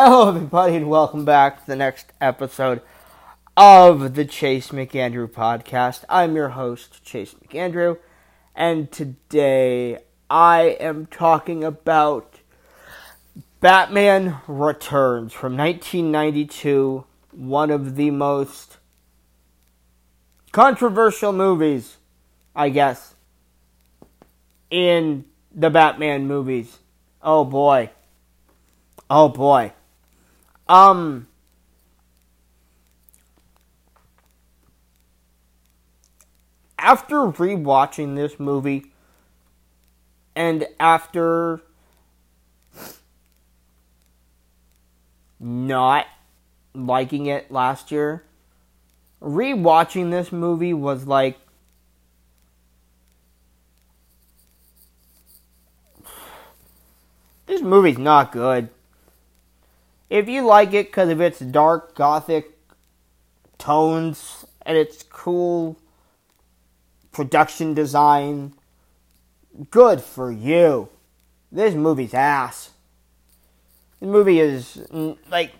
Hello, everybody, and welcome back to the next episode of the Chase McAndrew podcast. I'm your host, Chase McAndrew, and today I am talking about Batman Returns from 1992, one of the most controversial movies, I guess, in the Batman movies. Oh boy. Oh boy. Um after rewatching this movie and after not liking it last year, rewatching this movie was like this movie's not good. If you like it because of its dark gothic tones and its cool production design, good for you. This movie's ass. The movie is like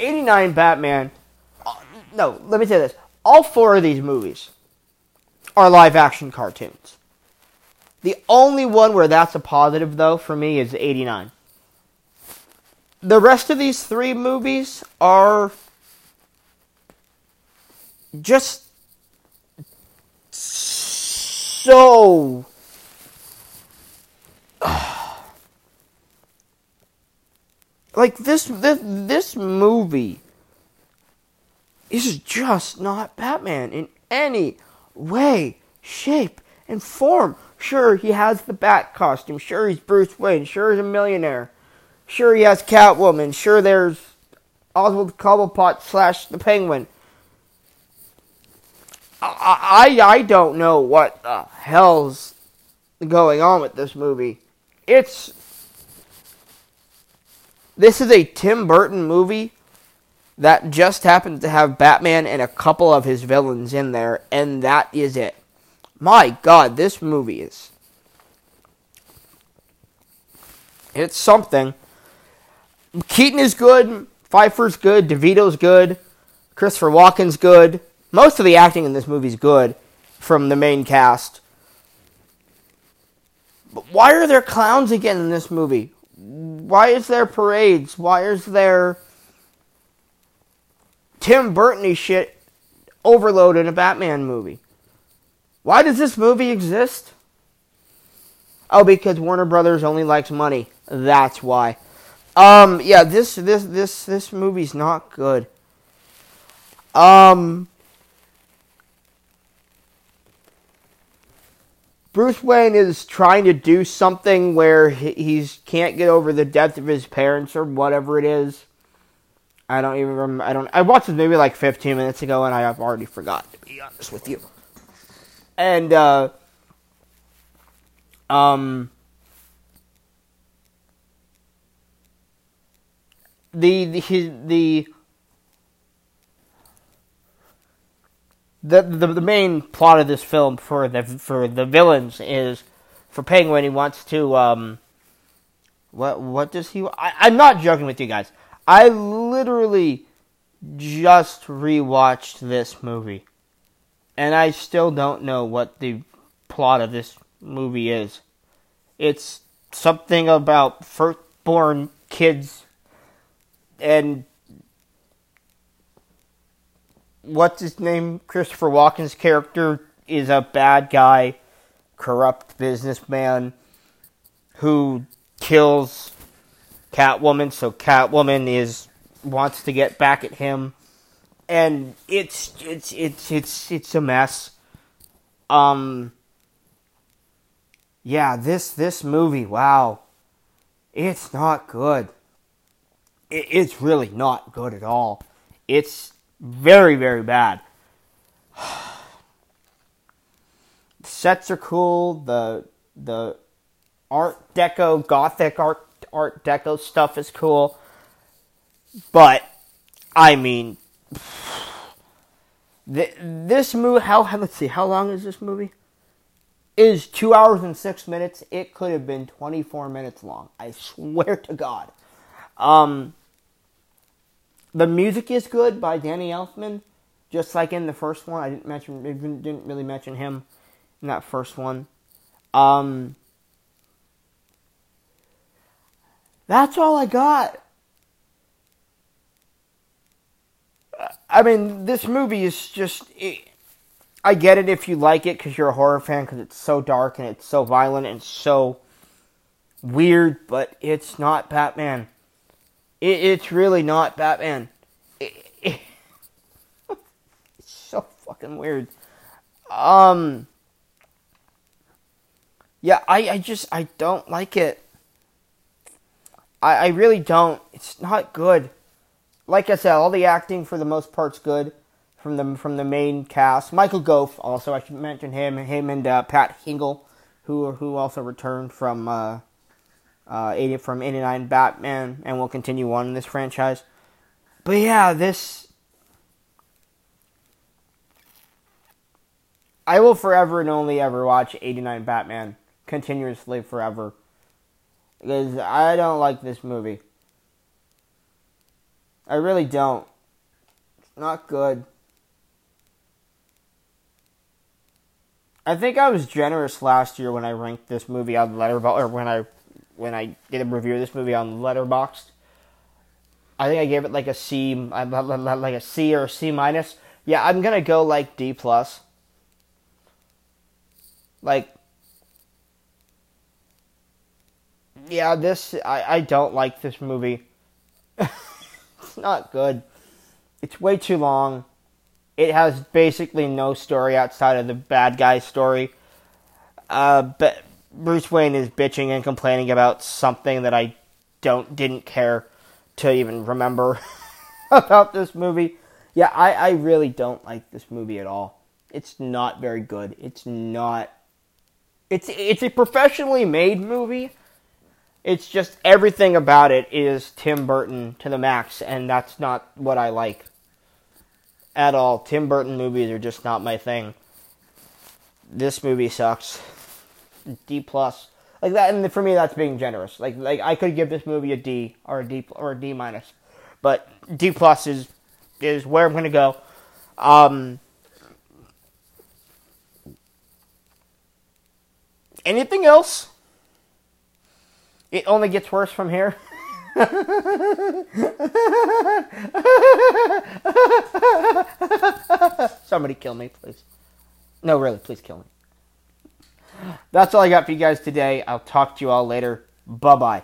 89 Batman. Uh, no, let me say this. All four of these movies are live action cartoons. The only one where that's a positive, though, for me is 89. The rest of these three movies are just so. like this, this, this movie is just not Batman in any way, shape, and form. Sure, he has the bat costume. Sure, he's Bruce Wayne. Sure, he's a millionaire. Sure, he has Catwoman. Sure, there's Oswald Cobblepot slash the Penguin. I, I, I don't know what the hell's going on with this movie. It's. This is a Tim Burton movie that just happens to have Batman and a couple of his villains in there, and that is it. My God, this movie is. It's something. Keaton is good. Pfeiffer's good. DeVito's good. Christopher Walken's good. Most of the acting in this movie is good from the main cast. But why are there clowns again in this movie? Why is there parades? Why is there Tim Burton shit overload in a Batman movie? Why does this movie exist? Oh, because Warner Brothers only likes money. That's why. Um, yeah, this this this this movie's not good. Um, Bruce Wayne is trying to do something where he he's, can't get over the death of his parents or whatever it is. I don't even remember. I don't. I watched this movie like 15 minutes ago, and I have already forgot. To be honest with you and uh, um, the the his, the the, the the main plot of this film for the for the villains is for Penguin he wants to um what what does he I, I'm not joking with you guys. I literally just rewatched this movie and I still don't know what the plot of this movie is. It's something about firstborn kids and what's his name? Christopher Walken's character is a bad guy, corrupt businessman who kills Catwoman, so Catwoman is wants to get back at him and it's it's it's it's it's a mess. Um. Yeah, this this movie, wow, it's not good. It, it's really not good at all. It's very very bad. the sets are cool. The the Art Deco, Gothic Art Art Deco stuff is cool, but I mean, this movie, how let's see, how long is this movie? Is two hours and six minutes. It could have been twenty four minutes long. I swear to God. Um, The music is good by Danny Elfman, just like in the first one. I didn't mention, didn't really mention him in that first one. Um, that's all I got. I mean, this movie is just. It, I get it if you like it because you're a horror fan because it's so dark and it's so violent and so weird, but it's not Batman. It, it's really not Batman. It, it, it's so fucking weird. Um. Yeah, I, I just I don't like it. I I really don't. It's not good. Like I said, all the acting for the most part's good from the from the main cast. Michael Gough also I should mention him him and uh, Pat Hingle, who who also returned from uh, uh, 80 from 89 Batman and will continue on in this franchise. But yeah, this I will forever and only ever watch 89 Batman continuously forever because I don't like this movie. I really don't. It's not good. I think I was generous last year when I ranked this movie on Letterboxd, or when I when I did a review of this movie on Letterboxd. I think I gave it like a C, like a C or a C minus. Yeah, I'm gonna go like D plus. Like, yeah, this I I don't like this movie. it's not good. It's way too long. It has basically no story outside of the bad guy story. Uh, but Bruce Wayne is bitching and complaining about something that I don't didn't care to even remember about this movie. Yeah, I, I really don't like this movie at all. It's not very good. It's not it's it's a professionally made movie. It's just everything about it is Tim Burton to the max, and that's not what I like at all. Tim Burton movies are just not my thing. This movie sucks. D plus, like that, and for me that's being generous. Like like I could give this movie a D or a D or a D minus, but D plus is is where I'm gonna go. Um, anything else? It only gets worse from here. Somebody kill me, please. No, really, please kill me. That's all I got for you guys today. I'll talk to you all later. Bye bye.